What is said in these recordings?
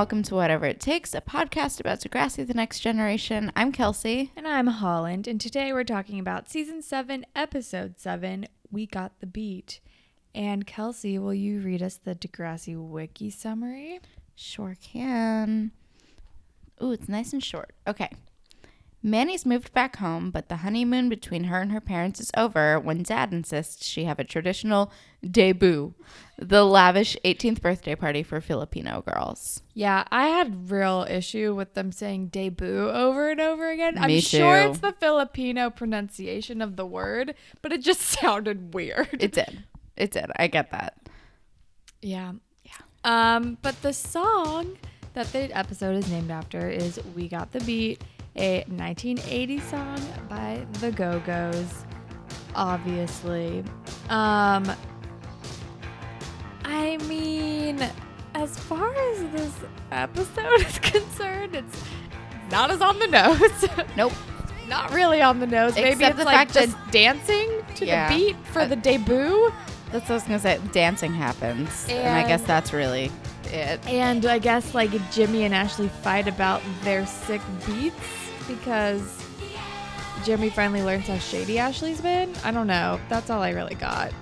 welcome to Whatever It Takes, a podcast about Degrassi the Next Generation. I'm Kelsey. And I'm Holland, and today we're talking about season 7, episode 7, We Got the Beat. And Kelsey, will you read us the Degrassi wiki summary? Sure can. Ooh, it's nice and short. Okay. Manny's moved back home, but the honeymoon between her and her parents is over when dad insists she have a traditional debut, the lavish 18th birthday party for Filipino girls. Yeah, I had real issue with them saying debut over and over again. Me I'm sure it's the Filipino pronunciation of the word, but it just sounded weird. It did. It did. I get that. Yeah. Yeah. Um, but the song that the episode is named after is We Got the Beat, a 1980 song by the Go Go's, obviously. Um, I mean, as far as this episode is concerned, it's not as on the nose. Nope. not really on the nose. Maybe it's the like fact that- just dancing to Yeah. the beat for Uh, the debut. That's what I was going to say. Dancing happens. And, I guess that's really it. And I guess like Jimmy and Ashley fight about their sick beats because Jimmy finally learns how shady Ashley's been. I don't know. That's all I really got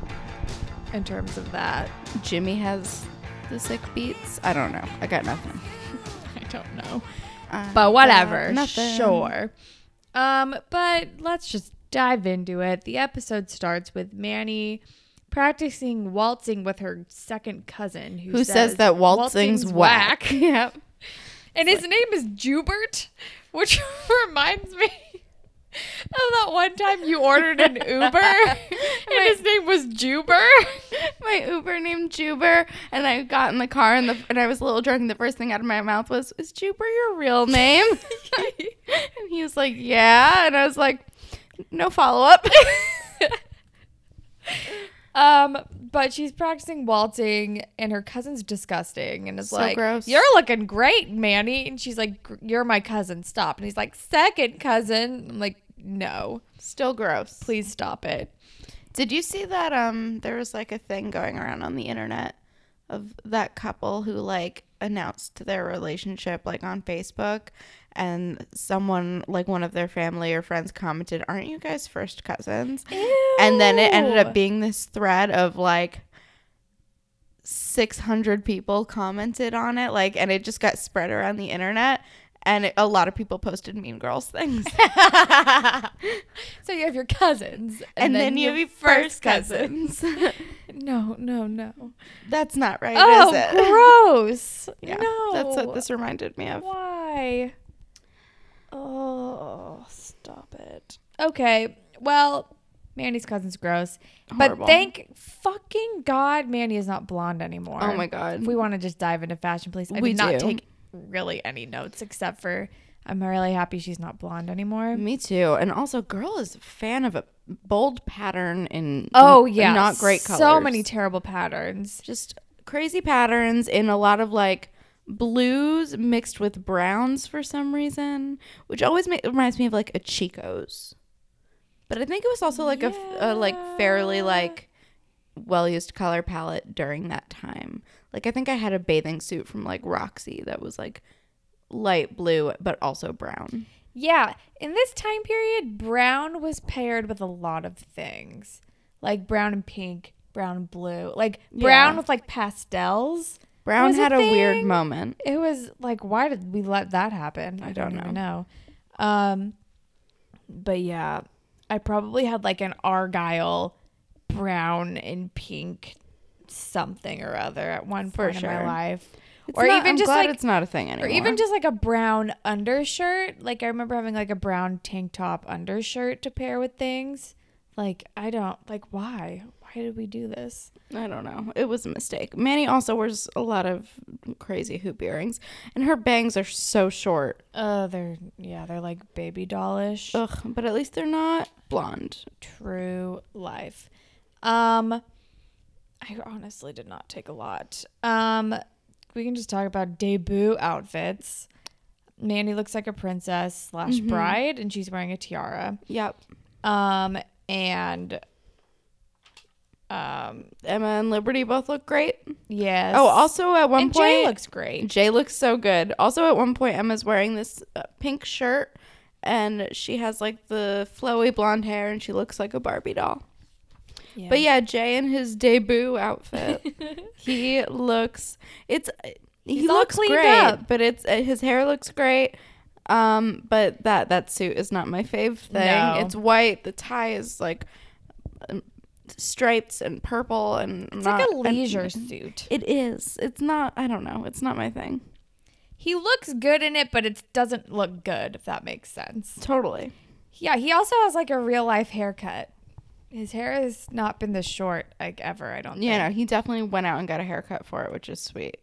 in terms of that. Jimmy has the sick beats. I don't know. I got nothing. I don't know. I But whatever. Nothing. Sure. Um, but let's just dive into it. The episode starts with Manny practicing waltzing with her second cousin who, Who says, that waltzing's, whack? yep. And his name is Jubert, which reminds me of that one time you ordered an Uber and his name was Juber. My Uber named Juber, and I got in the car, and the and I was a little drunk, and the first thing out of my mouth was, "Is Juber your real name?" and he was like, "Yeah," and I was like, "No follow up." Um, but she's practicing waltzing, and her cousin's disgusting, and is So like, gross. "You're looking great, Manny." And she's like, "You're my cousin. Stop." And he's like, second cousin." I'm like, "No, Still gross. please stop it." Did you see that? Um, there was like a thing going around on the internet of that couple who like announced their relationship like on Facebook, and someone like one of their family or friends commented, "Aren't you guys first cousins?" And then it ended up being this thread of like 600 people commented on it, like, and it just got spread around the internet. And it, a lot of people posted Mean Girls things. so you have your cousins, and, then, you have your first cousins. No, no, no. That's not right, Oh, is it? gross. Yeah, no. that's what this reminded me of. Why? Oh, stop it. Okay, well, Mandy's cousin's gross. Horrible. But thank fucking God Mandy is not blonde anymore. Oh my god. If we want to just dive into fashion, please. I We did not do. take really any notes except for I'm really happy she's not blonde anymore. Me too. And also, girl is a fan of a bold pattern in Oh yeah, not great colors. So many terrible patterns. just crazy patterns in a lot of like blues mixed with browns for some reason, which always ma- reminds me of like a Chico's. But I think it was also like a like fairly like well used color palette during that time. Like I think I had a bathing suit from like Roxy that was like light blue but also brown. Yeah, in this time period, brown was paired with a lot of things, like brown and pink, brown and blue, like brown Yeah. with like pastels. Brown Was a had a weird moment. It was like, why did we let that happen? I, don't, even know. Um, but yeah, I probably had like an argyle brown and pink something or other at one point in my life. It's or not- even I'm just glad like it's not a thing anymore. or even just like a brown undershirt. Like I remember having like a brown tank top undershirt to pair with things. Like I don't like why? Why did we do this? I don't know. It was a mistake. Manny also wears a lot of crazy hoop earrings, and her bangs are so short. Uh they're yeah, they're like baby dollish. Ugh, but at least they're not blonde. True life. Um I honestly did not take a lot. Um we can just talk about debut outfits. Mandy looks like a princess slash Mhm. bride and she's wearing a tiara. Yep. Um, and Um, Emma and Liberty both look great. yes. Oh, also at one and point, Jay looks great. Jay looks so good. Also, at one point, Emma's wearing this uh, pink shirt, and she has like the flowy blonde hair, and she looks like a Barbie doll. But yeah, Jay in his debut outfit, he looks. It's he He's all looks great, up. but it's uh, his hair looks great. Um, but that that suit is not my fave thing. No. It's white. The tie is like stripes and purple, and it's not, like a and- leisure suit. It is. It's not. I don't know. It's not my thing. He looks good in it, but it doesn't look good. If that makes sense. Totally. Yeah, he also has like a real life haircut. His hair has not been this short like ever. I don't. Yeah, no, he definitely went out and got a haircut for it, which is sweet.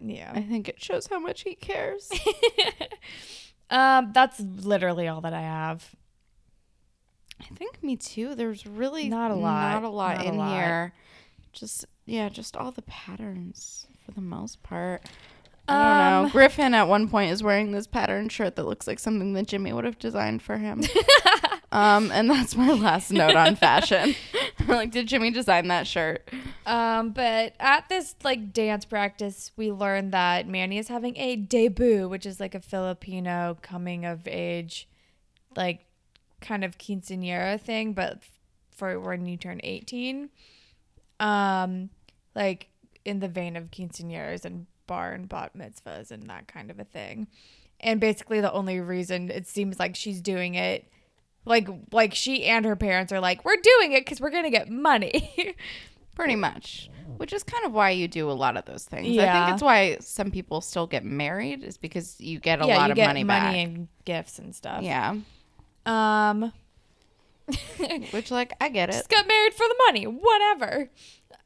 Yeah. I think it shows how much he cares. um, that's literally all that I have. I think me too. There's really Not a lot. Not a lot Not a in lot. here. Just yeah, just all the patterns for the most part. I don't Um, know. Griffin at one point is wearing this pattern shirt that looks like something that Jimmy would have designed for him. um, and that's my last note on fashion. like, did Jimmy design that shirt? Um, but at this like dance practice, we learned that Manny is having a debut, which is like a Filipino coming of age, like kind of quinceanera thing, but for when you turn eighteen. Um, like in the vein of quinceañeras and bar and bat mitzvahs and that kind of a thing. And basically, the only reason it seems like she's doing it, like like she and her parents are like, we're doing it because we're gonna get money. Pretty much. Which is kind of why you do a lot of those things. I think it's why some people still get married is because you get a yeah, lot you of get money, money back. and gifts and stuff. yeah. Um, Which like I get it. just got married for the money, whatever.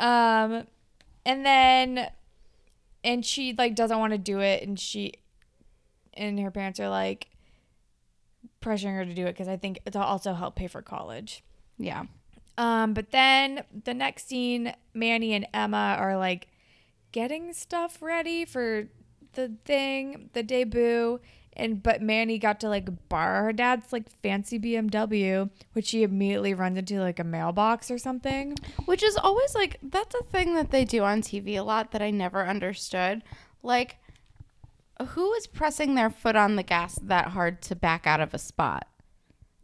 Um, and then, and she like doesn't want to do it, and she, and her parents are like pressuring her to do it because I think it'll also help pay for college. Yeah. Um, but then the next scene, Manny and Emma are like getting stuff ready for the thing, the debut. And but Manny got to like borrow her dad's like fancy BMW, which she immediately runs into like a mailbox or something. Which is always like that's a thing that they do on TV a lot that I never understood. Like who is pressing their foot on the gas that hard to back out of a spot?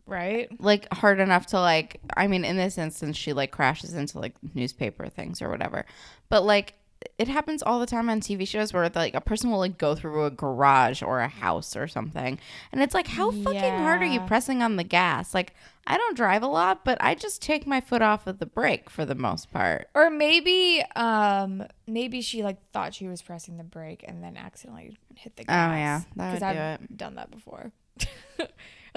Right? Like hard enough to like I mean in this instance she like crashes into like newspaper things or whatever. But like it happens all the time on TV shows where like a person will like go through a garage or a house or something. And it's like how fucking hard are you pressing on the gas? Like I don't drive a lot, but I just take my foot off of the brake for the most part. Or maybe um maybe she like thought she was pressing the brake and then accidentally hit the gas. Oh, yeah, that would I've do done that before. At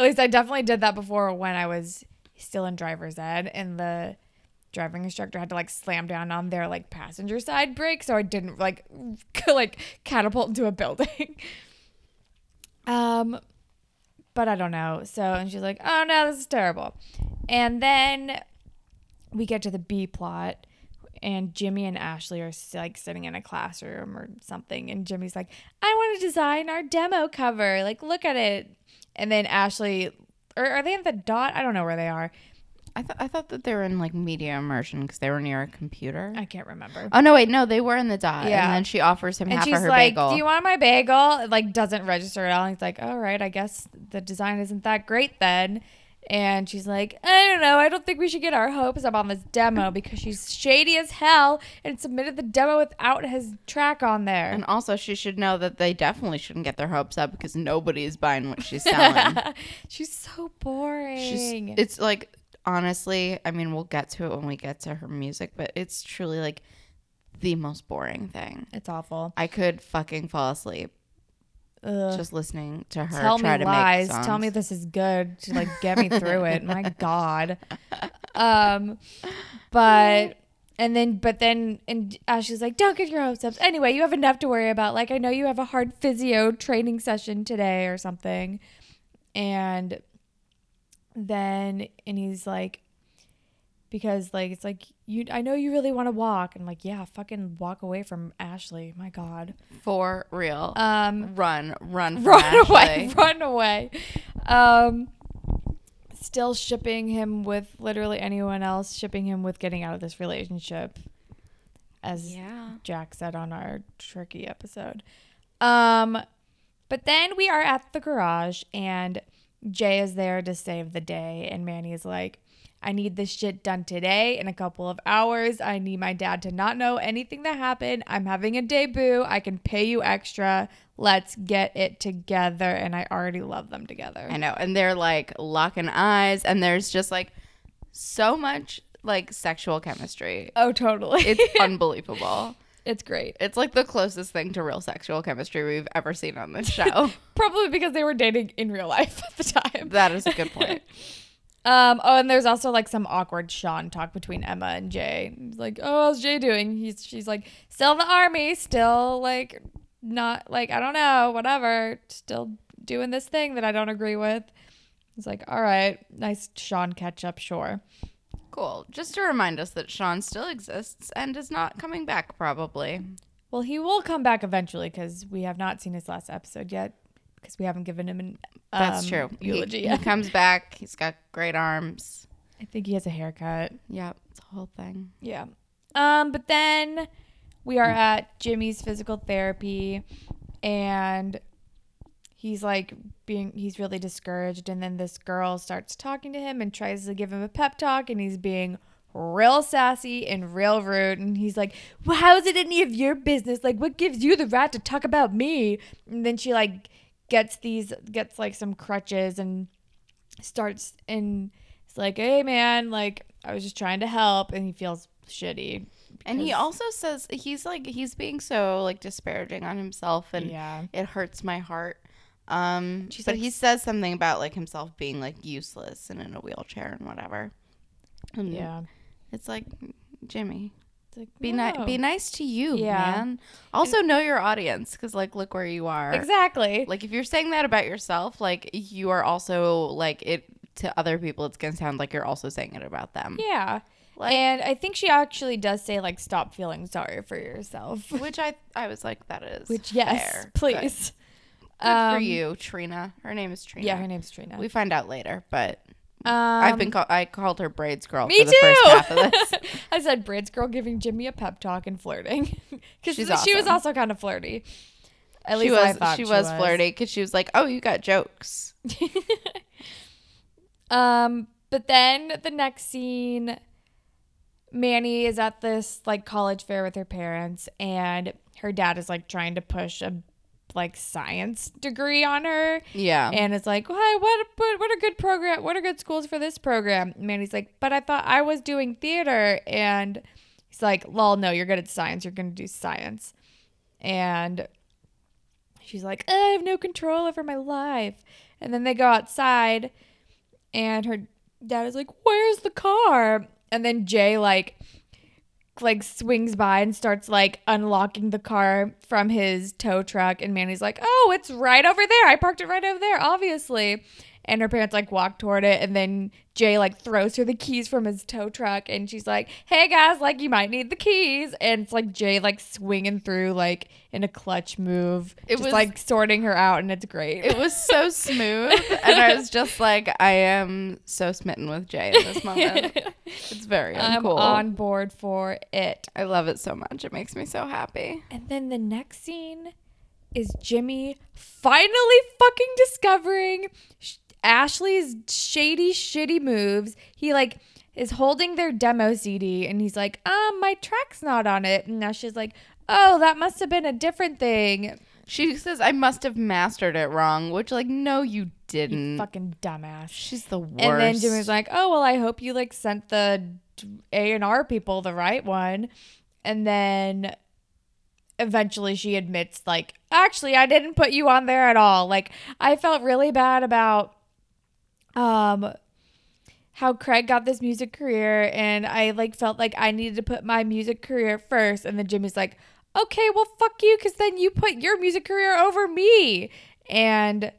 least I definitely did that before when I was still in driver's ed and the driving instructor had to like slam down on their like passenger side brake so I didn't like like catapult into a building. um but I don't know. So and she's like, "Oh no, this is terrible." And then we get to the B plot and Jimmy and Ashley are like sitting in a classroom or something and Jimmy's like, "I want to design our demo cover. Like look at it." And then Ashley or are they in the dot? I don't know where they are. I thought I thought that they were in like media immersion because they were near a computer. I can't remember. oh no, wait, no, they were in the dot. Yeah. and then she offers him and half she's of her like, bagel. "Do you want my bagel?" It like doesn't register at all. And he's like, "All right, I guess the design isn't that great then." And she's like, "I don't know. I don't think we should get our hopes up on this demo because she's shady as hell and submitted the demo without his track on there." and also, she should know that they definitely shouldn't get their hopes up because nobody is buying what she's selling. she's so boring. she's, it's like honestly, I mean, we'll get to it when we get to her music, but it's truly like the most boring thing. it's awful. I could fucking fall asleep Ugh. just listening to her Tell try me to lies. make songs. Tell me this is good to like get me through it. My God. Um, but and then but then and Ashley's like, don't get your hopes up. Anyway, you have enough to worry about. Like I know you have a hard physio training session today or something, and then and he's like. Because like it's like you, I know you really want to walk, and I'm like, yeah, fucking walk away from Ashley. My God, for real. um, run, run, from run Ashley. away, run away. Um, still shipping him with literally anyone else, shipping him with getting out of this relationship, as Yeah. Jack said on our tricky episode. Um, but then we are at the garage, and Jay is there to save the day, and Manny is like, I need this shit done today in a couple of hours. I need my dad to not know anything that happened. I'm having a debut. I can pay you extra. Let's get it together. And I already love them together. I know. And they're like locking eyes, and there's just like so much like sexual chemistry. oh, totally. It's unbelievable. It's great. It's like the closest thing to real sexual chemistry we've ever seen on this show. Probably because they were dating in real life at the time. that is a good point. Um. Oh, and there's also like some awkward Sean talk between Emma and Jay. He's like, "Oh, how's Jay doing?" He's she's like, "Still in the army, still like not like I don't know, whatever, still doing this thing that I don't agree with." He's like, "All right, nice Sean catch up, sure." Cool. Just to remind us that Sean still exists and is not coming back, probably. Well, he will come back eventually because we have not seen his last episode yet because we haven't given him an That's um, true. Eulogy He, yet. comes back. He's got great arms. I think he has a haircut. Yeah, It's a whole thing. Yeah. Um, but then we are at Jimmy's physical therapy and he's like being he's really discouraged. And then this girl starts talking to him and tries to give him a pep talk. And he's being real sassy and real rude. And he's like well how is it any of your business? Like what gives you the right to talk about me? And then she like gets these gets like some crutches and starts and it's like hey man like i was just trying to help. And he feels shitty And he also says he's like he's being so like disparaging on himself. And yeah. it hurts my heart. Um She's but like- he says something about like himself being like useless and in a wheelchair and whatever. And yeah It's like Jimmy, It's like, be nice be nice to you, Yeah. man. Also know your audience cuz like look where you are. exactly Like if you're saying that about yourself, like you are also like it to other people it's going to sound like you're also saying it about them. yeah Like- and i think she actually does say like stop feeling sorry for yourself Which I I was like that is which yes fair. please Good, Good for Um, you, Trina. Her name is Trina. yeah her name's trina We find out later, but um, I've been called. I called her braids girl me for the too first half of this. i said bridge girl giving jimmy a pep talk and flirting because she was also kind of flirty at she least was I thought she was flirty because she was like, "Oh, you got jokes." Um, but then the next scene, Manny is at this like college fair with her parents, and her dad is like trying to push a like science degree on her, Yeah, and it's like, "Why? What? What? What are good program? What are good schools for this program?" Manny's like, "But I thought I was doing theater," and he's like, "Lol, no, you're good at science. You're gonna do science," and she's like, I have no control over my life. And then they go outside, and her dad is like, "Where's the car?" And then Jay like like swings by and starts like unlocking the car from his tow truck and Manny's like, "Oh, it's right over there. I parked it right over there, obviously." And her parents like walk toward it and then Jay like throws her the keys from his tow truck and she's like, "Hey guys, like you might need the keys." And it's like Jay like swinging through like in a clutch move. It just was- like sorting her out and it's great. it was so smooth, and I was just like, I am so smitten with Jay in this moment. It's very I'm uncool. on board for it. I love it so much. It makes me so happy. And then the next scene is Jimmy finally fucking discovering Ashley's shady, shitty moves. He like is holding their demo CD and he's like, um, my track's not on it. And now she's like, oh, that must have been a different thing. She says I must have mastered it wrong, which like no, you You didn't. fucking dumbass. She's the worst. And then Jimmy's like, "Oh well, I hope you like sent the A and R people the right one." And then eventually she admits, like, "Actually, I didn't put you on there at all." Like, I felt really bad about um how Craig got this music career, and I like felt like I needed to put my music career first. And then Jimmy's like, "Okay, well, fuck you, because then you put your music career over me." And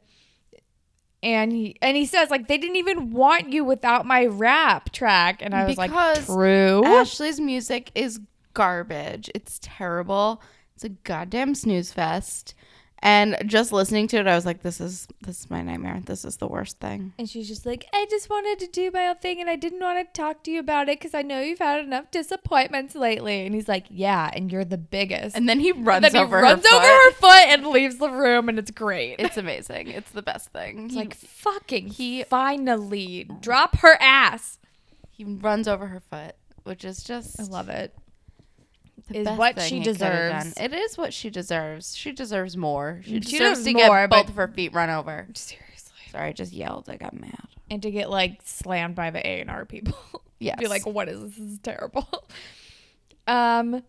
and he and he says like they didn't even want you without my rap track and i was Because like true Ashley's music is garbage. It's terrible. It's a goddamn snooze fest. And just listening to it, I was like, "This is this is my nightmare. This is the worst thing." And she's just like, I just wanted to do my own thing and I didn't want to talk to you about it because I know you've had enough disappointments lately. And he's like, Yeah, and you're the biggest. And then he runs then he over runs her over foot. her foot and leaves the room, and it's great. It's amazing. It's the best thing. It's He, like fucking he- finally drop her ass. he runs over her foot, which is just I love it. The is what she he could have deserves. It is what she deserves. She deserves more. She, She deserves deserves to more, get but- both of her feet run over. Seriously. Sorry, I just yelled. I got mad. And to get like slammed by the A and R people. Yes. Be like, what is this? This is terrible. Um,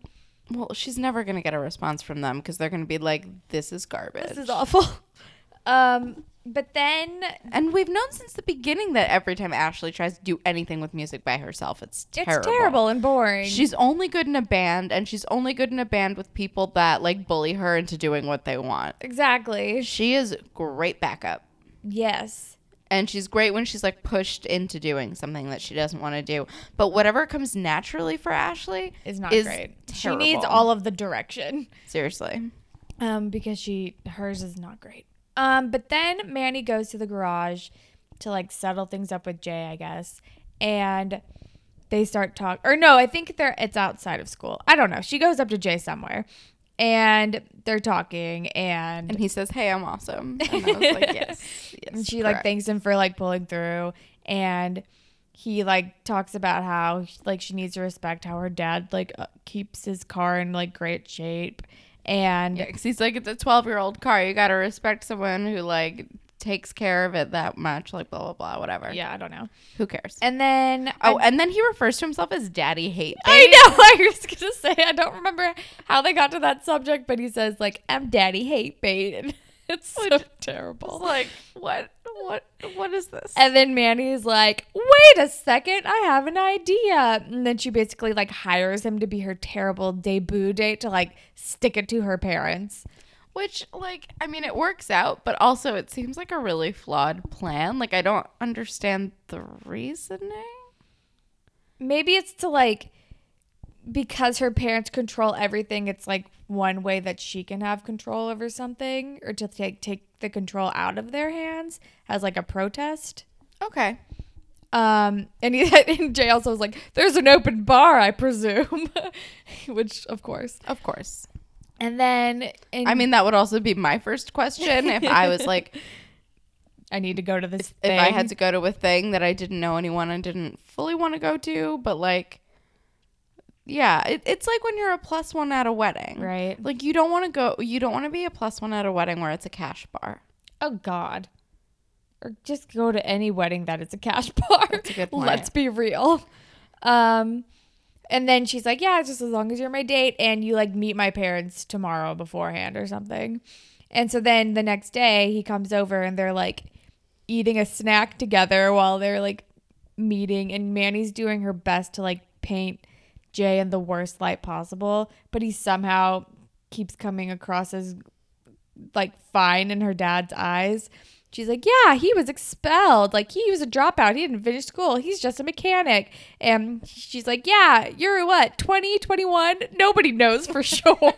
Well, she's never gonna get a response from them because they're gonna be like, "This is garbage." this is awful. Um, but then And we've known since the beginning that every time Ashley tries to do anything with music by herself, it's terrible. it's terrible and boring. She's only good in a band, and she's only good in a band with people that like bully her into doing what they want. exactly. She is great backup. Yes. And she's great when she's like pushed into doing something that she doesn't want to do. But whatever comes naturally for Ashley Is not is great. She needs all of the direction. Seriously. Um, because she hers is not great. Um, but then Manny goes to the garage to like settle things up with Jay, I guess, and they start talk. Or no, I think they're it's outside of school. I don't know. She goes up to Jay somewhere, and they're talking, and And he says, Hey, I'm awesome. And I was like, Yes. yes and she like thanks him for like pulling through and he like talks about how like she needs to respect how her dad like uh, keeps his car in like great shape and Yeah, 'cause he's like, It's a 12 year old car. You got to respect someone who like takes care of it that much. Like, blah, blah, blah, whatever. yeah i don't know Who cares? and then Oh, I, and then he refers to himself as Daddy Hate. I know i was gonna say i don't remember how they got to that subject but he says like i'm daddy hate bait it's so It's terrible like, what? What? What is this? And then Manny's like, wait a second, I have an idea. And then she basically like hires him to be her terrible debut date to like stick it to her parents. Which, like, I mean, it works out, but also it seems like a really flawed plan. Like, I don't understand the reasoning. Maybe it's to like, because her parents control everything, it's like one way that she can have control over something or to take, take the control out of their hands as like a protest. Okay. Um, and, he, and Jay also was like, there's an open bar, I presume. Which, of course. Of course. And then, in, I mean, that would also be my first question if I was like, I need to go to this if thing. I had to go to a thing that I didn't know anyone and didn't fully want to go to, but like, yeah, it, it's like when you're a plus one at a wedding. Right. Like, you don't want to go, you don't want to be a plus one at a wedding where it's a cash bar. Oh God. Or just go to any wedding that it's a cash bar. A. Let's be real. Um and then she's like, Yeah, just as long as you're my date and you like meet my parents tomorrow beforehand or something. And so then the next day he comes over and they're like eating a snack together while they're like meeting and Manny's doing her best to like paint Jay in the worst light possible, but he somehow keeps coming across as like fine in her dad's eyes. She's like, Yeah, he was expelled. Like, he was a dropout. He didn't finish school. He's just a mechanic. And she's like, Yeah, you're what, 20, 21? Nobody knows for sure.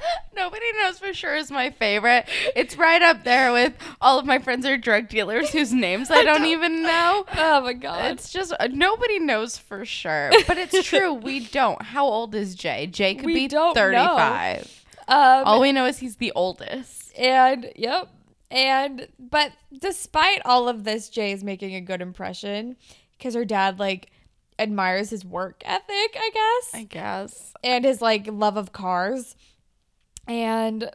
Nobody knows for sure is my favorite. It's right up there with all of my friends are drug dealers whose names I don't even know. oh my God. It's just uh, nobody knows for sure, but it's true. We don't. How old is Jay? Jay could We be don't know. 35. Um, All we know is he's the oldest. And yep. And but despite all of this, Jay is making a good impression because her dad like admires his work ethic, I guess, I guess. and his like love of cars. And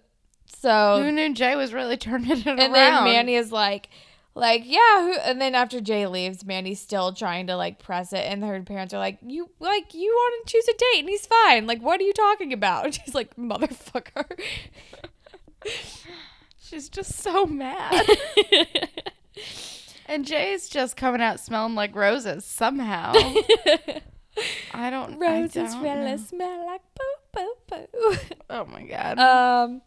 so Who knew Jay was really turning it and around? then Manny is like like yeah who, and then after Jay leaves Manny's still trying to like press it and her parents are like you like you want to choose a date and he's fine like what are you talking about she's like motherfucker She's just so mad. and Jay's just coming out smelling like roses somehow. I don't. I roses don't really know. smell like poo poo Oh my god. um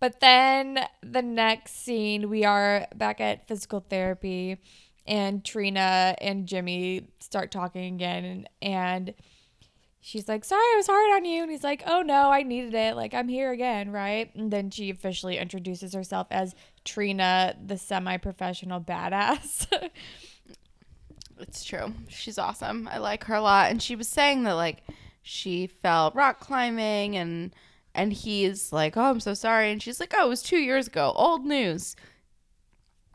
but then the next scene we are back at physical therapy and Trina and Jimmy start talking again and, and she's like, "Sorry, I was hard on you," and he's like, "Oh no, I needed it. Like I'm here again, right?" And then she officially introduces herself as Trina, the semi-professional badass. It's true. She's awesome. I like her a lot. And she was saying that like she fell rock climbing and and he's like, Oh, I'm so sorry. And she's like, Oh, it was two years ago. Old news.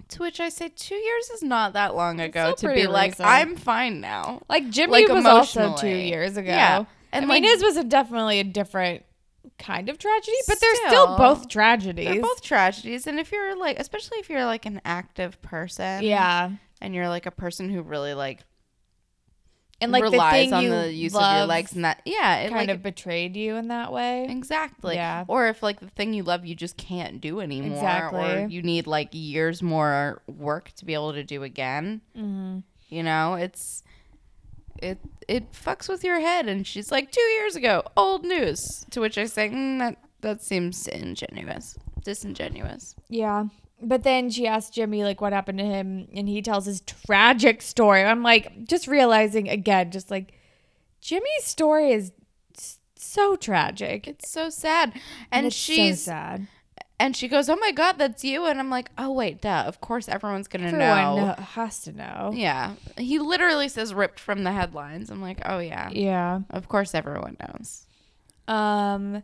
To which I say, two years is not that long ago to be pretty like, recent. I'm fine now. like Jimmy Like, was also two emotionally. years ago. Yeah. And I mean, like his was a definitely a different kind of tragedy, but they're still Still, both tragedies. they're both tragedies. And if you're like especially if you're like an active person. yeah. And you're like a person who really like And like the relies thing on the use of your legs and that yeah, it kind like of betrayed you in that way. Exactly. Yeah. Or if like the thing you love you just can't do anymore, or Exactly. you need like years more work to be able to do again. Mm-hmm. You know, it's it it fucks with your head. And she's like, two years ago, old news. To which I say, mm, that that seems ingenuous, disingenuous. Yeah. But then she asks Jimmy like what happened to him and he tells his tragic story. I'm like just realizing again just like Jimmy's story is so tragic. It's so sad. And, so she's sad. and she goes, oh my god, that's you. And I'm like, oh wait, duh. Of course, everyone's gonna know. know- has to know. Yeah. He literally says ripped from the headlines. I'm like, oh yeah. Yeah. Of course everyone knows. Um,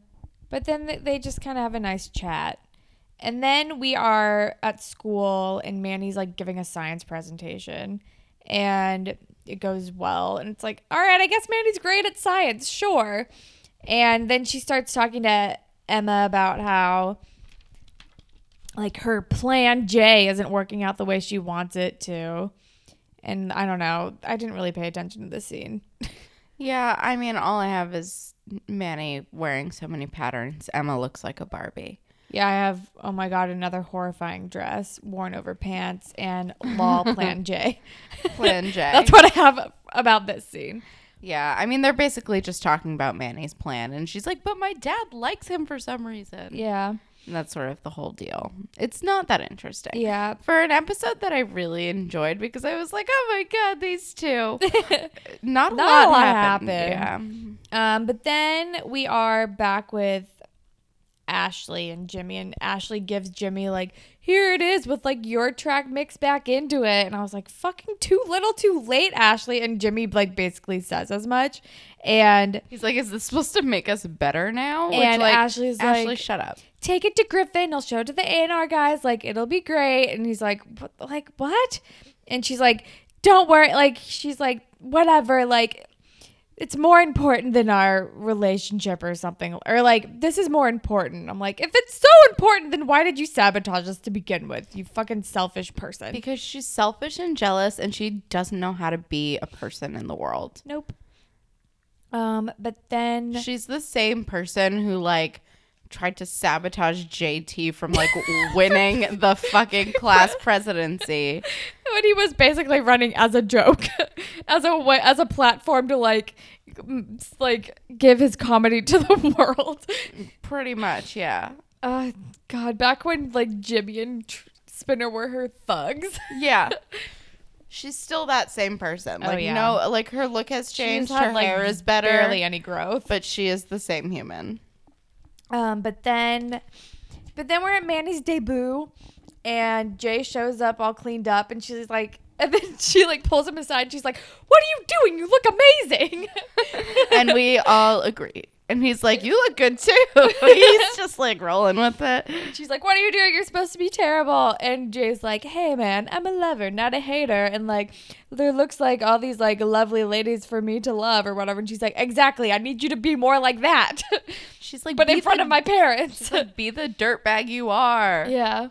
but then they just kind of have a nice chat. And then we are at school, and Manny's like giving a science presentation, and it goes well. And it's like, all right, I guess Manny's great at science, sure. And then she starts talking to Emma about how, like, her plan J isn't working out the way she wants it to. And I don't know. I didn't really pay attention to this scene. Yeah, I mean all I have is Manny wearing so many patterns. Emma looks like a Barbie. Yeah, I have, oh my God, another horrifying dress worn over pants and law plan J. Plan J. That's what I have about this scene. Yeah, I mean they're basically just talking about Manny's plan and she's like, "But my dad likes him for some reason." Yeah. And that's sort of the whole deal. It's not that interesting. Yeah. For an episode that I really enjoyed because I was like, "Oh my god, these two." Not a Not lot, a lot happened. happened. Yeah. Um, but then we are back with Ashley and Jimmy, and Ashley gives Jimmy like, here it is with like your track mixed back into it, and I was like, fucking too little, too late, Ashley, and Jimmy like basically says as much, and He's like, "Is this supposed to make us better now?" And Ashley's Ashley, like- shut up. take it to Griffin. He'll show it to the A&R guys. Like, it'll be great. And he's like, what, like, what? And she's like, don't worry. Like, she's like, whatever. Like, it's more important than our relationship or something. Or like, this is more important. I'm like, if it's so important, then why did you sabotage us to begin with? You fucking selfish person. Because she's selfish and jealous and she doesn't know how to be a person in the world. nope. Um, but then She's the same person who like tried to sabotage JT from like winning the fucking class presidency. when he was basically running as a joke, as a way, as a platform to like, like give his comedy to the world. Pretty much, yeah. Uh, God, back when like Jimmy and Tr- Spinner were her thugs. Yeah. She's still that same person. Oh, Like yeah. no like her look has changed, had, her like, hair is better. Barely any growth. but she is the same human. Um, but then, but then we're at Manny's debut, and Jay shows up all cleaned up, and she's like, and then she like pulls him aside. And she's like, "What are you doing? You look amazing." and we all agree. And he's like, You look good too. he's just like rolling with it. She's like, "What are you doing? You're supposed to be terrible." And Jay's like, "Hey, man, I'm a lover, not a hater." And like, there looks like all these like lovely ladies for me to love or whatever. And she's like, "Exactly. I need you to be more like that." She's like, but in front the- of my parents. Like, Be the dirtbag you are. yeah.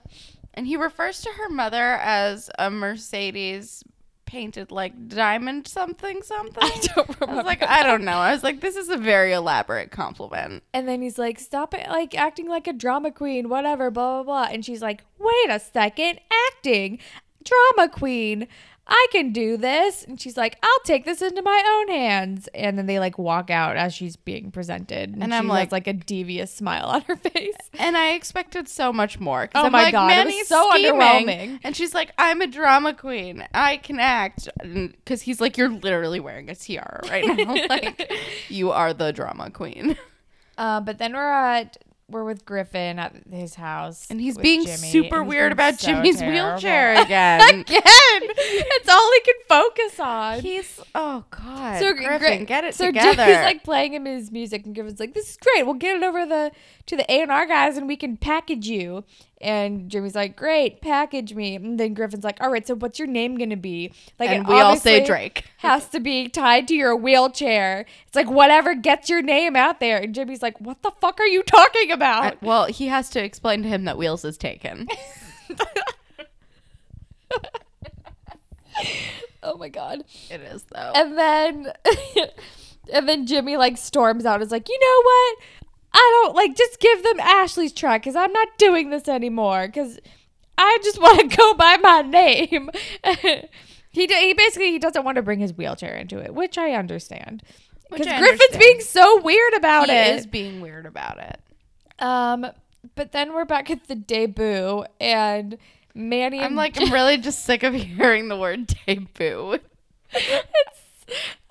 And he refers to her mother as a Mercedes painted like diamond something something. I don't I remember. was like, I don't know. I was like, this is a very elaborate compliment. And then he's like, "Stop it! Like acting like a drama queen, whatever." Blah blah blah. And she's like, "Wait a second, acting, drama queen." I can do this. And she's like, I'll take this into my own hands. And then they like walk out as she's being presented. And, And she I'm has, like- like a devious smile on her face. And I expected so much more. Oh I'm my like, God, it was Manny's so scheming. underwhelming. And she's like, I'm a drama queen. I can act. Because he's like, you're literally wearing a tiara right now. like, you are the drama queen. Uh, but then we're at we're with Griffin at his house, And he's being Jimmy, super weird about so Jimmy's terrible. wheelchair again. Again, it's all he can focus on. he's, oh, God. so Griffin, Gri- get it so together. Jimmy's like playing him his music, and Griffin's like, "This is great. We'll get it over the to the A and R guys, and we can package you." And Jimmy's like, "Great, package me." And then Griffin's like, "All right, so what's your name gonna be?" Like, and we all say Drake. Has to be tied to your wheelchair. It's like whatever gets your name out there. And Jimmy's like, "What the fuck are you talking about?" Uh, well, he has to explain to him that Wheels is taken. oh my god. it is, though. And then and then Jimmy like storms out. And is like, you know what? I don't like just give them Ashley's track because I'm not doing this anymore because I just want to go by my name. he d- he basically he doesn't want to bring his wheelchair into it, which I understand. Because Griffin's understand. being so weird about it. he it. is being weird about it. Um, but then we're back at the debut, and Manny. I'm like, I'm really just sick of hearing the word debut. it's,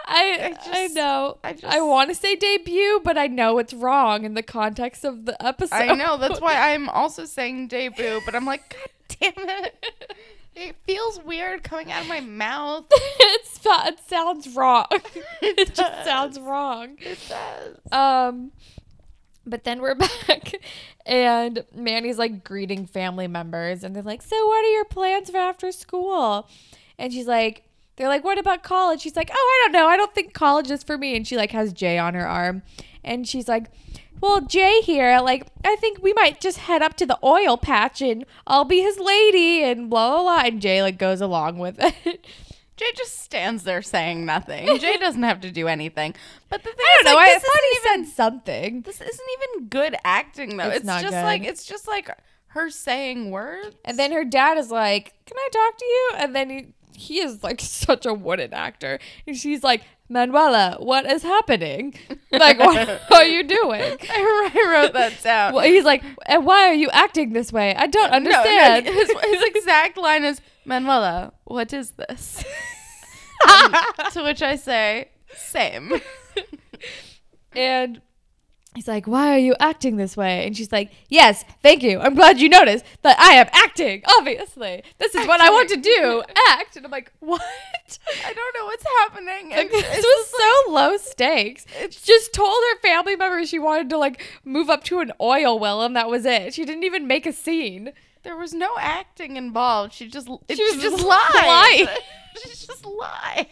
I I, just- know. I I, want to say debut, but I know it's wrong in the context of the episode. I know. That's why I'm also saying debut, but I'm like, God damn it. It feels weird coming out of my mouth. it's it sounds wrong. It it just sounds wrong. It does. Um, but then we're back, and Manny's like greeting family members, and they're like, "So, what are your plans for after school?" And she's like, "They're like, what about college?" She's like, "Oh, I don't know. I don't think college is for me." And she like has Jay on her arm, and she's like. Well, Jay here, like, I think we might just head up to the oil patch and I'll be his lady and blah, blah, blah. And Jay, like, goes along with it. Jay just stands there saying nothing. Jay doesn't have to do anything. But the thing I don't know. like, I thought he even said something. this isn't even good acting though. It's It's, not just good. like it's just like her saying words. And then her dad is like, "Can I talk to you?" And then he he is like such a wooden actor, and she's like, "Manuela, what is happening? Like, what are you doing?" I, wrote that down. Well, he's like, "And why are you acting this way? I don't No, no, understand." his, his exact line is, Manuela, what is this? And um, to which I say, same. and he's like, "Why are you acting this way?" And she's like, "Yes, thank you. I'm glad you noticed that I am acting. Obviously, this is what I want to do. Act." And I'm like, "What?" I don't know what's happening. Like, It's- this was so low stakes. She just told her family members she wanted to like move up to an oil well, and that was it. She didn't even make a scene. there was no acting involved. She just it, She she, was just just lied. lying. she just lied.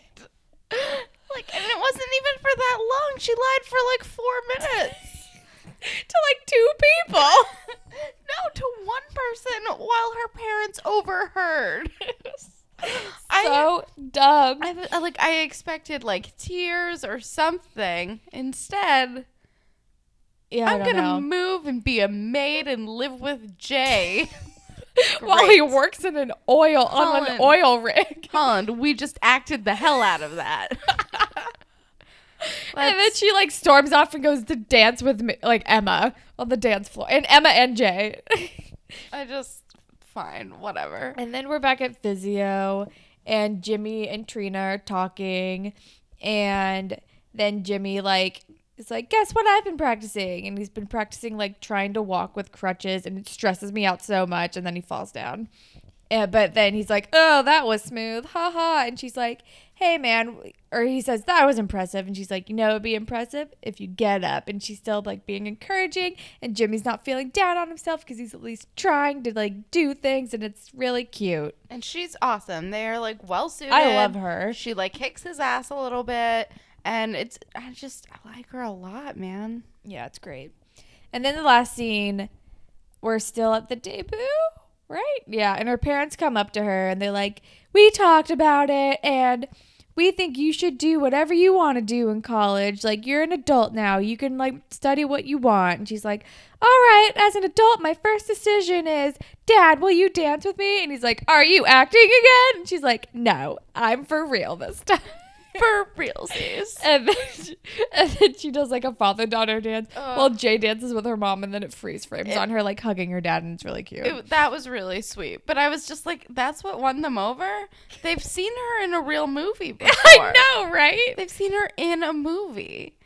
Like, and it wasn't even for that long. She lied for like four minutes. To like two people. no, to one person while her parents overheard. I, so dumb. I I- like I expected like tears or something. Instead, yeah, I'm gonna move and be a maid and live with Jay. while he works in an oil on an oil rig. Holland, we just acted the hell out of that. And then she like storms off and goes to dance with me, like Emma on the dance floor, and Emma and Jay. I just fine, whatever. And then we're back at physio, and Jimmy and Trina are talking, and then Jimmy like is like, "Guess what I've been practicing?" And he's been practicing like trying to walk with crutches, and it stresses me out so much. And then he falls down. And, but then he's like, "Oh, that was smooth, haha." And she's like, "Hey, man," or he says that was impressive, and she's like, "You know, it'd be impressive if you get up." And she's still like being encouraging, and Jimmy's not feeling down on himself because he's at least trying to like do things, and it's really cute. And she's awesome. They're like well suited. I love her. She like kicks his ass a little bit, and it's I just I like her a lot, man. Yeah, it's great. And then the last scene, we're still at the debut, right? Yeah, and her parents come up to her and they're like, "We talked about it and we think you should do whatever you want to do in college. Like you're an adult now. You can like study what you want. And she's like, "All right, as an adult, my first decision is, Dad, will you dance with me?" And he's like, "Are you acting again?" And she's like, "No, I'm for real this time." For realsies. And then, she, and then she does like a father daughter dance Ugh. while Jay dances with her mom, and then it freeze frames It- on her like hugging her dad, and it's really cute. It, that was really sweet. But I was just like, that's what won them over? They've seen her in a real movie before. I know, right? They've seen her in a movie.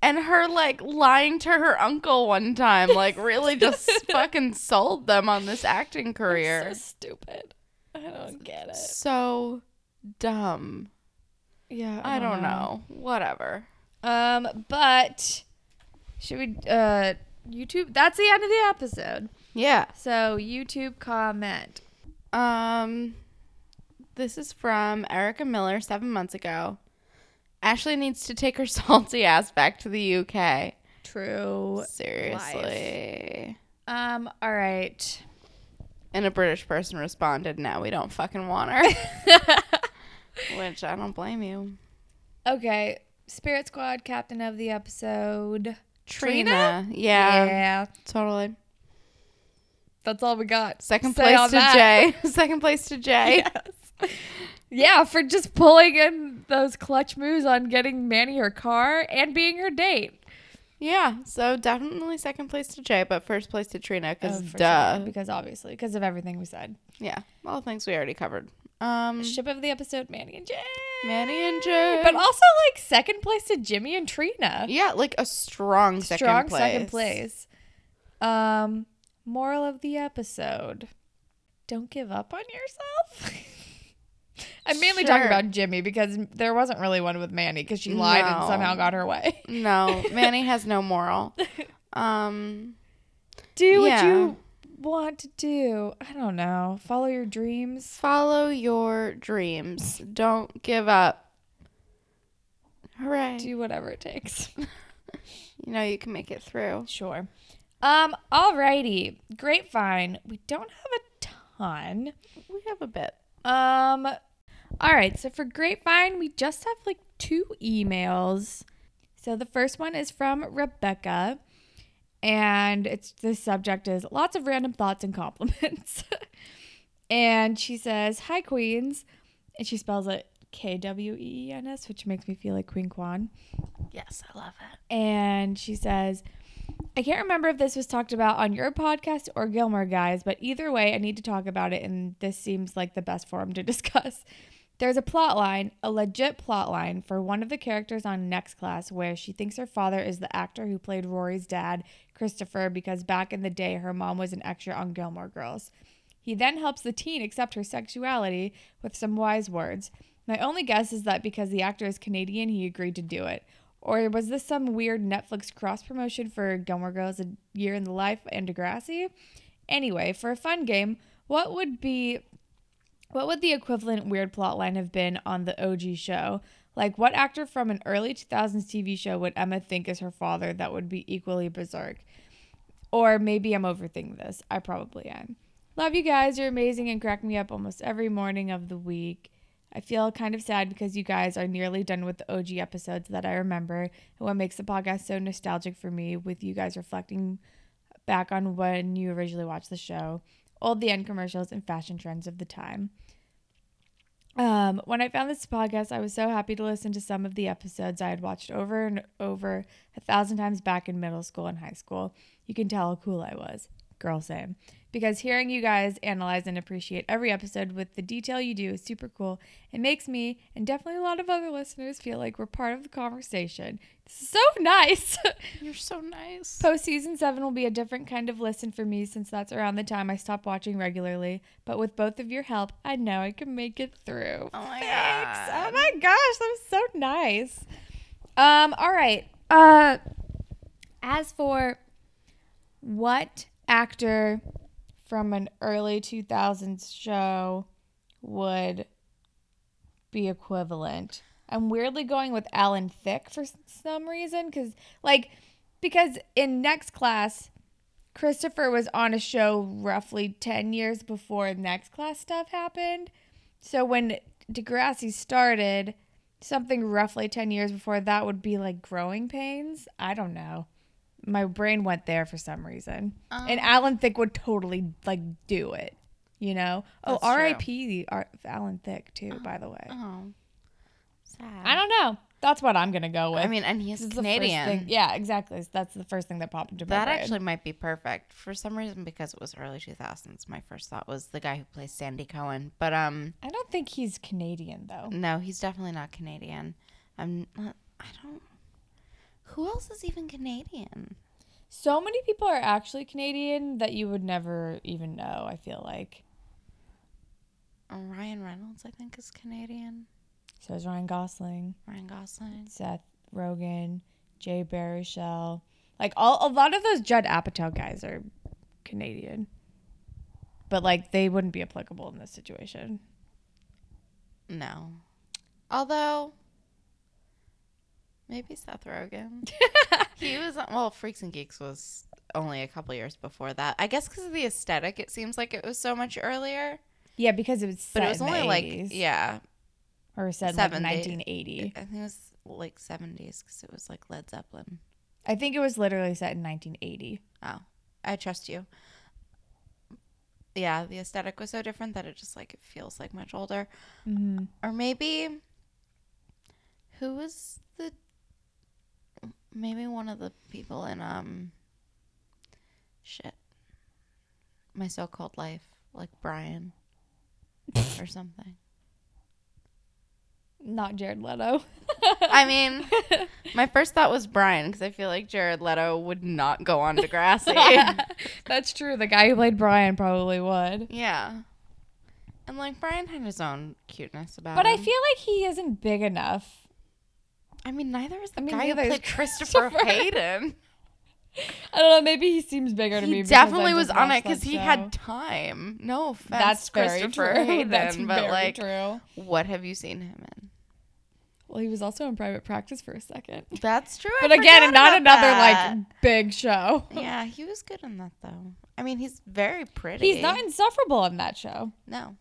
And her like lying to her uncle one time, like really just fucking sold them on this acting career. So stupid. I don't get it. So dumb. Yeah, I don't know. Whatever. Um, but should we uh YouTube? That's the end of the episode. Yeah. So YouTube comment. Um, this is from Erica Miller seven months ago. Ashley needs to take her salty ass back to the UK. True. Seriously. Um. All right. And a British person responded, "No, we don't fucking want her." Which I don't blame you. Okay. Spirit Squad captain of the episode. Trina. Yeah, Yeah. totally. That's all we got. Second Say place to that. Jay. Second place to Jay. Yes. Yeah, for just pulling in those clutch moves on getting Manny her car and being her date. Yeah, so definitely second place to Jay, but first place to Trina because Oh, duh. sure, because obviously, because of everything we said. Yeah, all things we already covered. Um, Ship of the episode, Manny and Jay. Manny and Jay. But also like second place to Jimmy and Trina. yeah, like a strong second Strong place. second place. Um, moral of the episode: Don't give up on yourself. I'm mainly talking about Jimmy because there wasn't really one with Manny because she lied and somehow got her way. No, Manny has no moral. Um, Do what you want to do. I don't know. Follow your dreams. follow your dreams. Don't give up. Hooray! Do whatever it takes. You know you can make it through. Sure. Um, alrighty. Grapevine. We don't have a ton. We have a bit. Um, all right. So for Grapevine, we just have like two emails. So the first one is from Rebecca, and it's the subject is lots of random thoughts and compliments. and she says, "Hi Queens," and she spells it K W E E N S, which makes me feel like Queen Kwan. Yes, I love it. And she says, I can't remember if this was talked about on your podcast or Gilmore Guys, but either way, I need to talk about it, and this seems like the best forum to discuss. There's a plot line, a legit plot line, for one of the characters on Next Class where she thinks her father is the actor who played Rory's dad, Christopher, because back in the day her mom was an extra on Gilmore Girls. He then helps the teen accept her sexuality with some wise words. My only guess is that because the actor is Canadian, he agreed to do it. Or was this some weird Netflix cross promotion for Gilmore Girls A Year in the Life and Degrassi? Anyway, for a fun game, what would be what would the equivalent weird plotline have been on the OG show? Like what actor from an early 2000s TV show would Emma think is her father that would be equally berserk? Or maybe I'm overthinking this. I probably am. Love you guys. You're amazing and crack me up almost every morning of the week. I feel kind of sad because you guys are nearly done with the OG episodes that I remember and what makes the podcast so nostalgic for me with you guys reflecting back on when you originally watched the show, old the end commercials and fashion trends of the time. Um, when I found this podcast, I was so happy to listen to some of the episodes I had watched over and over a thousand times back in middle school and high school. You can tell how cool I was. Girl, same. Because hearing you guys analyze and appreciate every episode with the detail you do is super cool. It makes me, and definitely a lot of other listeners, feel like we're part of the conversation. This is so nice. You're so nice. Post season seven will be a different kind of listen for me since that's around the time I stop watching regularly. But with both of your help, I know I can make it through. Oh my Thanks. God. Oh my gosh, that was so nice. Um, all right. Uh as for what actor from an early 2000s show would be equivalent. I'm weirdly going with Alan Thicke for some reason cuz like because in next class Christopher was on a show roughly 10 years before next class stuff happened. So when Degrassi started, something roughly 10 years before that would be like growing pains. I don't know. My brain went there for some reason. and Um, Alan Thicke would totally like do it, you know? Oh, R.I.P. Alan Thicke, too, by the way. Oh, sad. I don't know. That's what I'm going to go with. I mean, and he's This is Canadian. Yeah, exactly. That's the first thing that popped into my head. That brain. actually might be perfect for some reason because it was early 2000s. My first thought was the guy who plays Sandy Cohen, but um, I don't think he's Canadian, though. no, he's definitely not Canadian. I'm not. I don't. Who else is even Canadian? So many people are actually Canadian that you would never even know, I feel like. Uh, Ryan Reynolds, I think, is Canadian. So is Ryan Gosling. Ryan Gosling. Seth Rogen, Jay Baruchel. Like all a lot of those Judd Apatow guys are Canadian. But like they wouldn't be applicable in this situation. No. Although, maybe Seth Rogen. he was well. Freaks and Geeks was only a couple years before that. I guess because of the aesthetic, it seems like it was so much earlier. Yeah, because it was set But it was only like yeah, or said like 70s. 1980. I think it was like seventies because it was like Led Zeppelin. I think it was literally set in 1980. Oh, I trust you. Yeah, the aesthetic was so different that it just like it feels like much older. Mm-hmm. Or maybe who was the maybe one of the people in um shit my so-called life like Brian or something. Not Jared Leto. I mean, my first thought was Brian because I feel like Jared Leto would not go on Degrassi. That's true. The guy who played Brian probably would. yeah. And like Brian had his own cuteness about But I feel like he isn't big enough. I mean, neither is the I mean, guy who played Christopher Christopher. Hayden. I don't know. Maybe he seems bigger to me. He because definitely was on it because he show. had time. No offense, That's very Christopher true. Hayden, That's but very like, true. what have you seen him in? Well, he was also in private practice for a second. That's true. I But again, not another that. like big show. Yeah, he was good in that though. I mean, he's very pretty. He's not insufferable in that show. No,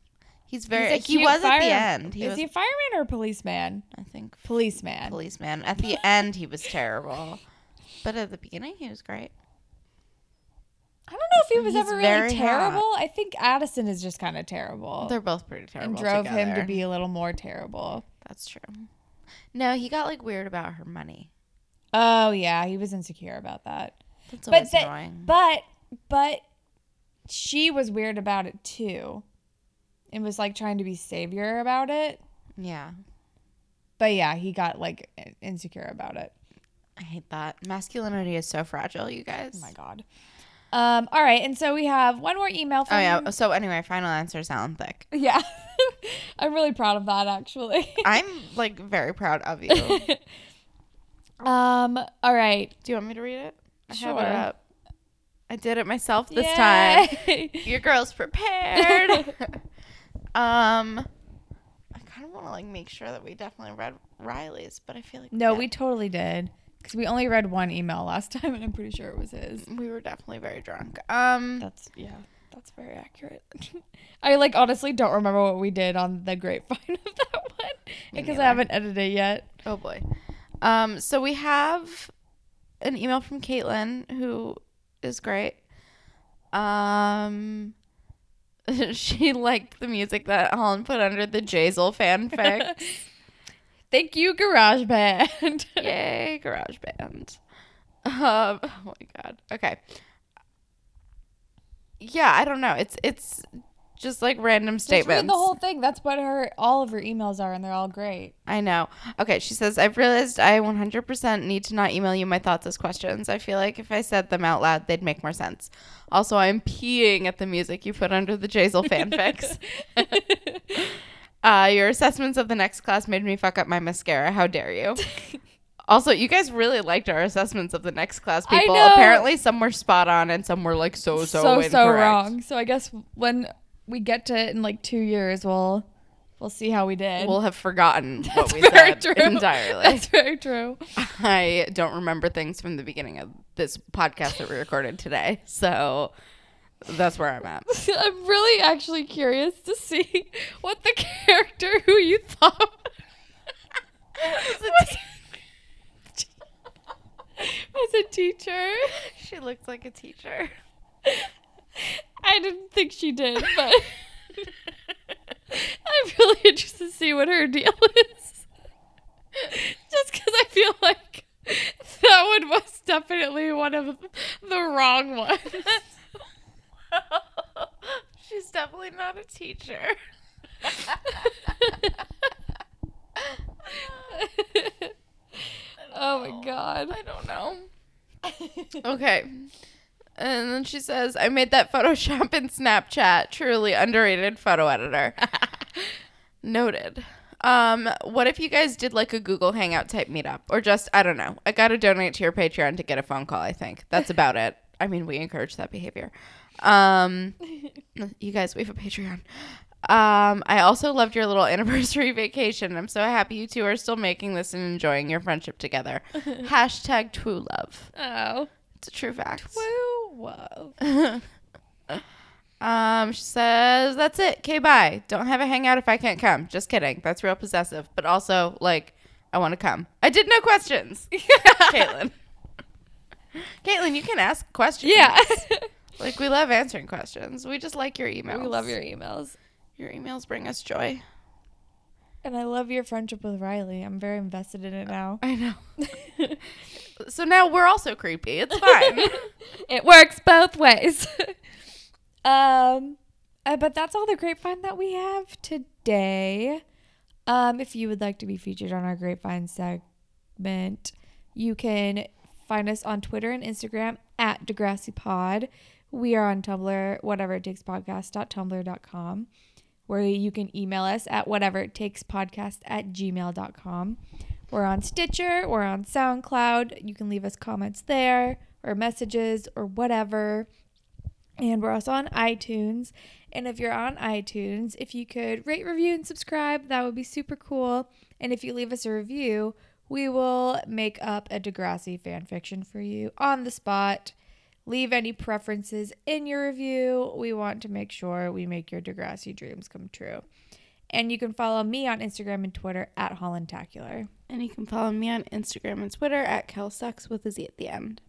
he's very. He's he was at the end. He Is was. he a fireman or a policeman? I think Policeman. policeman. At the end, he was terrible, but at the beginning, he was great. I don't know if he was He's ever really hot. terrible. I think Addison is just kind of terrible. They're both pretty terrible. and drove him to be a little more terrible. That's true. No, he got like weird about her money. Oh yeah, he was insecure about that. That's But always the- annoying. But but she was weird about it too. And was like trying to be savior about it. yeah, But yeah, he got like insecure about it. I hate that. Masculinity is so fragile, you guys. Oh my god. Um all right, and so we have one more email from Oh yeah. So anyway, final answer is Alan Thicke. Yeah. I'm really proud of that actually. I'm like very proud of you. Um all right. Do you want me to read it? I have it up. I did it myself this time. Your girl's prepared. Um, I kind of want to like make sure that we definitely read Riley's, but I feel like no, did. we totally did. Because we only read one email last time and I'm pretty sure it was his. we were definitely very drunk. Um, That's yeah, that's very accurate. I like honestly don't remember what we did on the grapevine of that one because I haven't edited it yet. oh boy. Um, so we have an email from Caitlin who is great. Um. she liked the music that Holland put under the Jazel fanfic. Thank you, GarageBand. Yay, GarageBand. Um, oh my god. Okay. Yeah, I don't know. It's it's just like random Just statements. read the whole thing. That's what her all of her emails are, and they're all great. I know. Okay, she says, I've realized I 100% need to not email you my thoughts as questions. I feel like if I said them out loud, they'd make more sense. Also, I'm peeing at the music you put under the Jazel fanfics. uh, your assessments of the next class made me fuck up my mascara. How dare you? Also, you guys really liked our assessments of the next class people. Apparently, some were spot on and some were like so so so incorrect. so wrong. So I guess when we get to it in like two years, we'll we'll see how we did. We'll have forgotten what we very said true. entirely. That's very true. I don't remember things from the beginning of this podcast that we recorded today, so that's where I'm at. I'm really actually curious to see what the character who you thought was was a teacher. She looked like a teacher. I didn't think she did, but I'm really interested to see what her deal is. Just because I feel like that one was definitely one of the wrong ones. She's definitely not a teacher. oh my god. I don't know. okay. And then she says, I made that Photoshop in Snapchat. Truly underrated photo editor. Noted. Um, what if you guys did like a Google Hangout type meetup? Or just, I don't know. I gotta donate to your Patreon to get a phone call, I think. That's about it. I mean, we encourage that behavior. Um, you guys, we have a Patreon. Um, I also loved your little anniversary vacation. I'm so happy you two are still making this and enjoying your friendship together. Hashtag true love. Oh. It's a true fact. Woo. Whoa. Um, she says, that's it. Okay, bye. Don't have a hangout if I can't come. Just kidding. That's real possessive. But also, like, I want to come. I did no questions. Caitlin. Caitlin, you can ask questions. Yeah. Like, we love answering questions. We just like your emails. we love your emails. Your emails bring us joy. And I love your friendship with Riley. I'm very invested in it now. I know. So now we're also creepy. It's fine. it works both ways. um, uh, but that's all the grapevine that we have today. Um, if you would like to be featured on our grapevine segment, you can find us on Twitter and Instagram at Degrassi Pod. We are on Tumblr, whatever it takes podcast.tumblr.com, where you can email us at whatever it takes podcast at gmail.com. We're on Stitcher, we're on SoundCloud. You can leave us comments there or messages or whatever. And we're also on iTunes. And if you're on iTunes, if you could rate, review, and subscribe, that would be super cool. And if you leave us a review, we will make up a Degrassi fan fiction for you on the spot. Leave any preferences in your review. We want to make sure we make your Degrassi dreams come true. And you can follow me on Instagram and Twitter at Hollandtacular. And you can follow me on Instagram and Twitter at KelSucks with a Z at the end.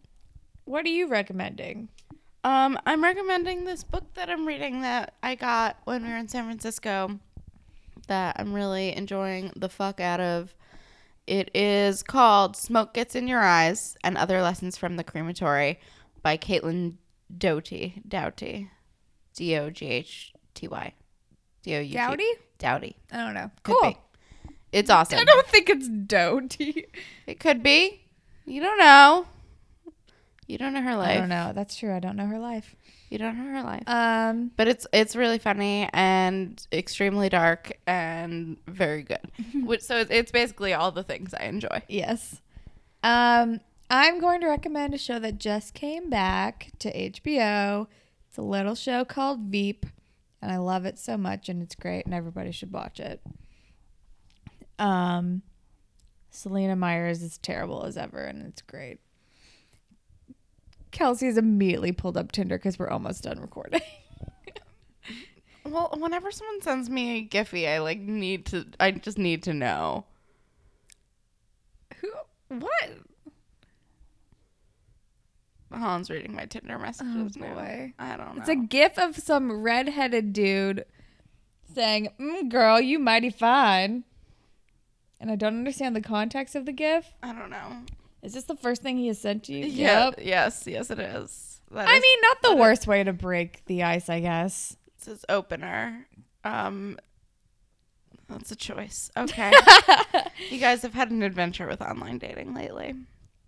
What are you recommending? Um, I'm recommending this book that I'm reading that I got when we were in San Francisco that I'm really enjoying the fuck out of. It is called Smoke Gets in Your Eyes and Other Lessons from the Crematory by Caitlin Doughty. Doughty. D O G H T Y. D O U G. Dowdy? Doughty. I don't know. Could cool. be. It's awesome. I don't think it's Doty. It could be. You don't know. You don't know her life. I don't know. That's true. I don't know her life. You don't know her life. Um, But it's it's really funny and extremely dark and very good. Which so it's, it's basically all the things I enjoy. yes. Um, I'm going to recommend a show that just came back to HBO. It's a little show called Veep, and I love it so much, and it's great, and everybody should watch it. Um, Selina Meyers is terrible as ever, and it's great. Kelsey's immediately pulled up Tinder because we're almost done recording. Well, whenever someone sends me a Giphy, I like need to. I just need to know. Who? What? Holland's reading my Tinder messages. Oh, boy. I don't know. It's a gif of some redheaded dude saying, mm, "Girl, you mighty fine." And I don't understand the context of the gif. I don't know. Is this the first thing he has sent to you? Yeah. Yes. Yes, it is. That I is- mean, not the that is- worst way to break the ice, I guess. It's his opener. Um, that's a choice. Okay. you guys have had an adventure with online dating lately.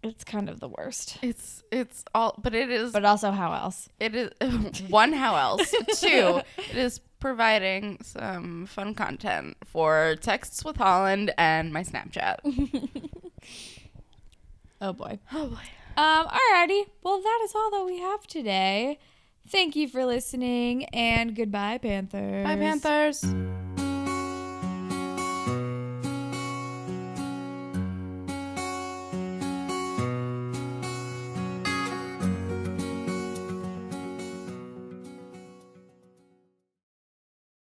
It's kind of the worst. It's it's all, but it is But also, how else? it is one. How else? Two, it is providing some fun content for texts with Holland and my Snapchat. Oh boy. Oh boy. Um, alrighty. Well, that is all that we have today. Thank you for listening and goodbye, Panthers. Bye, Panthers.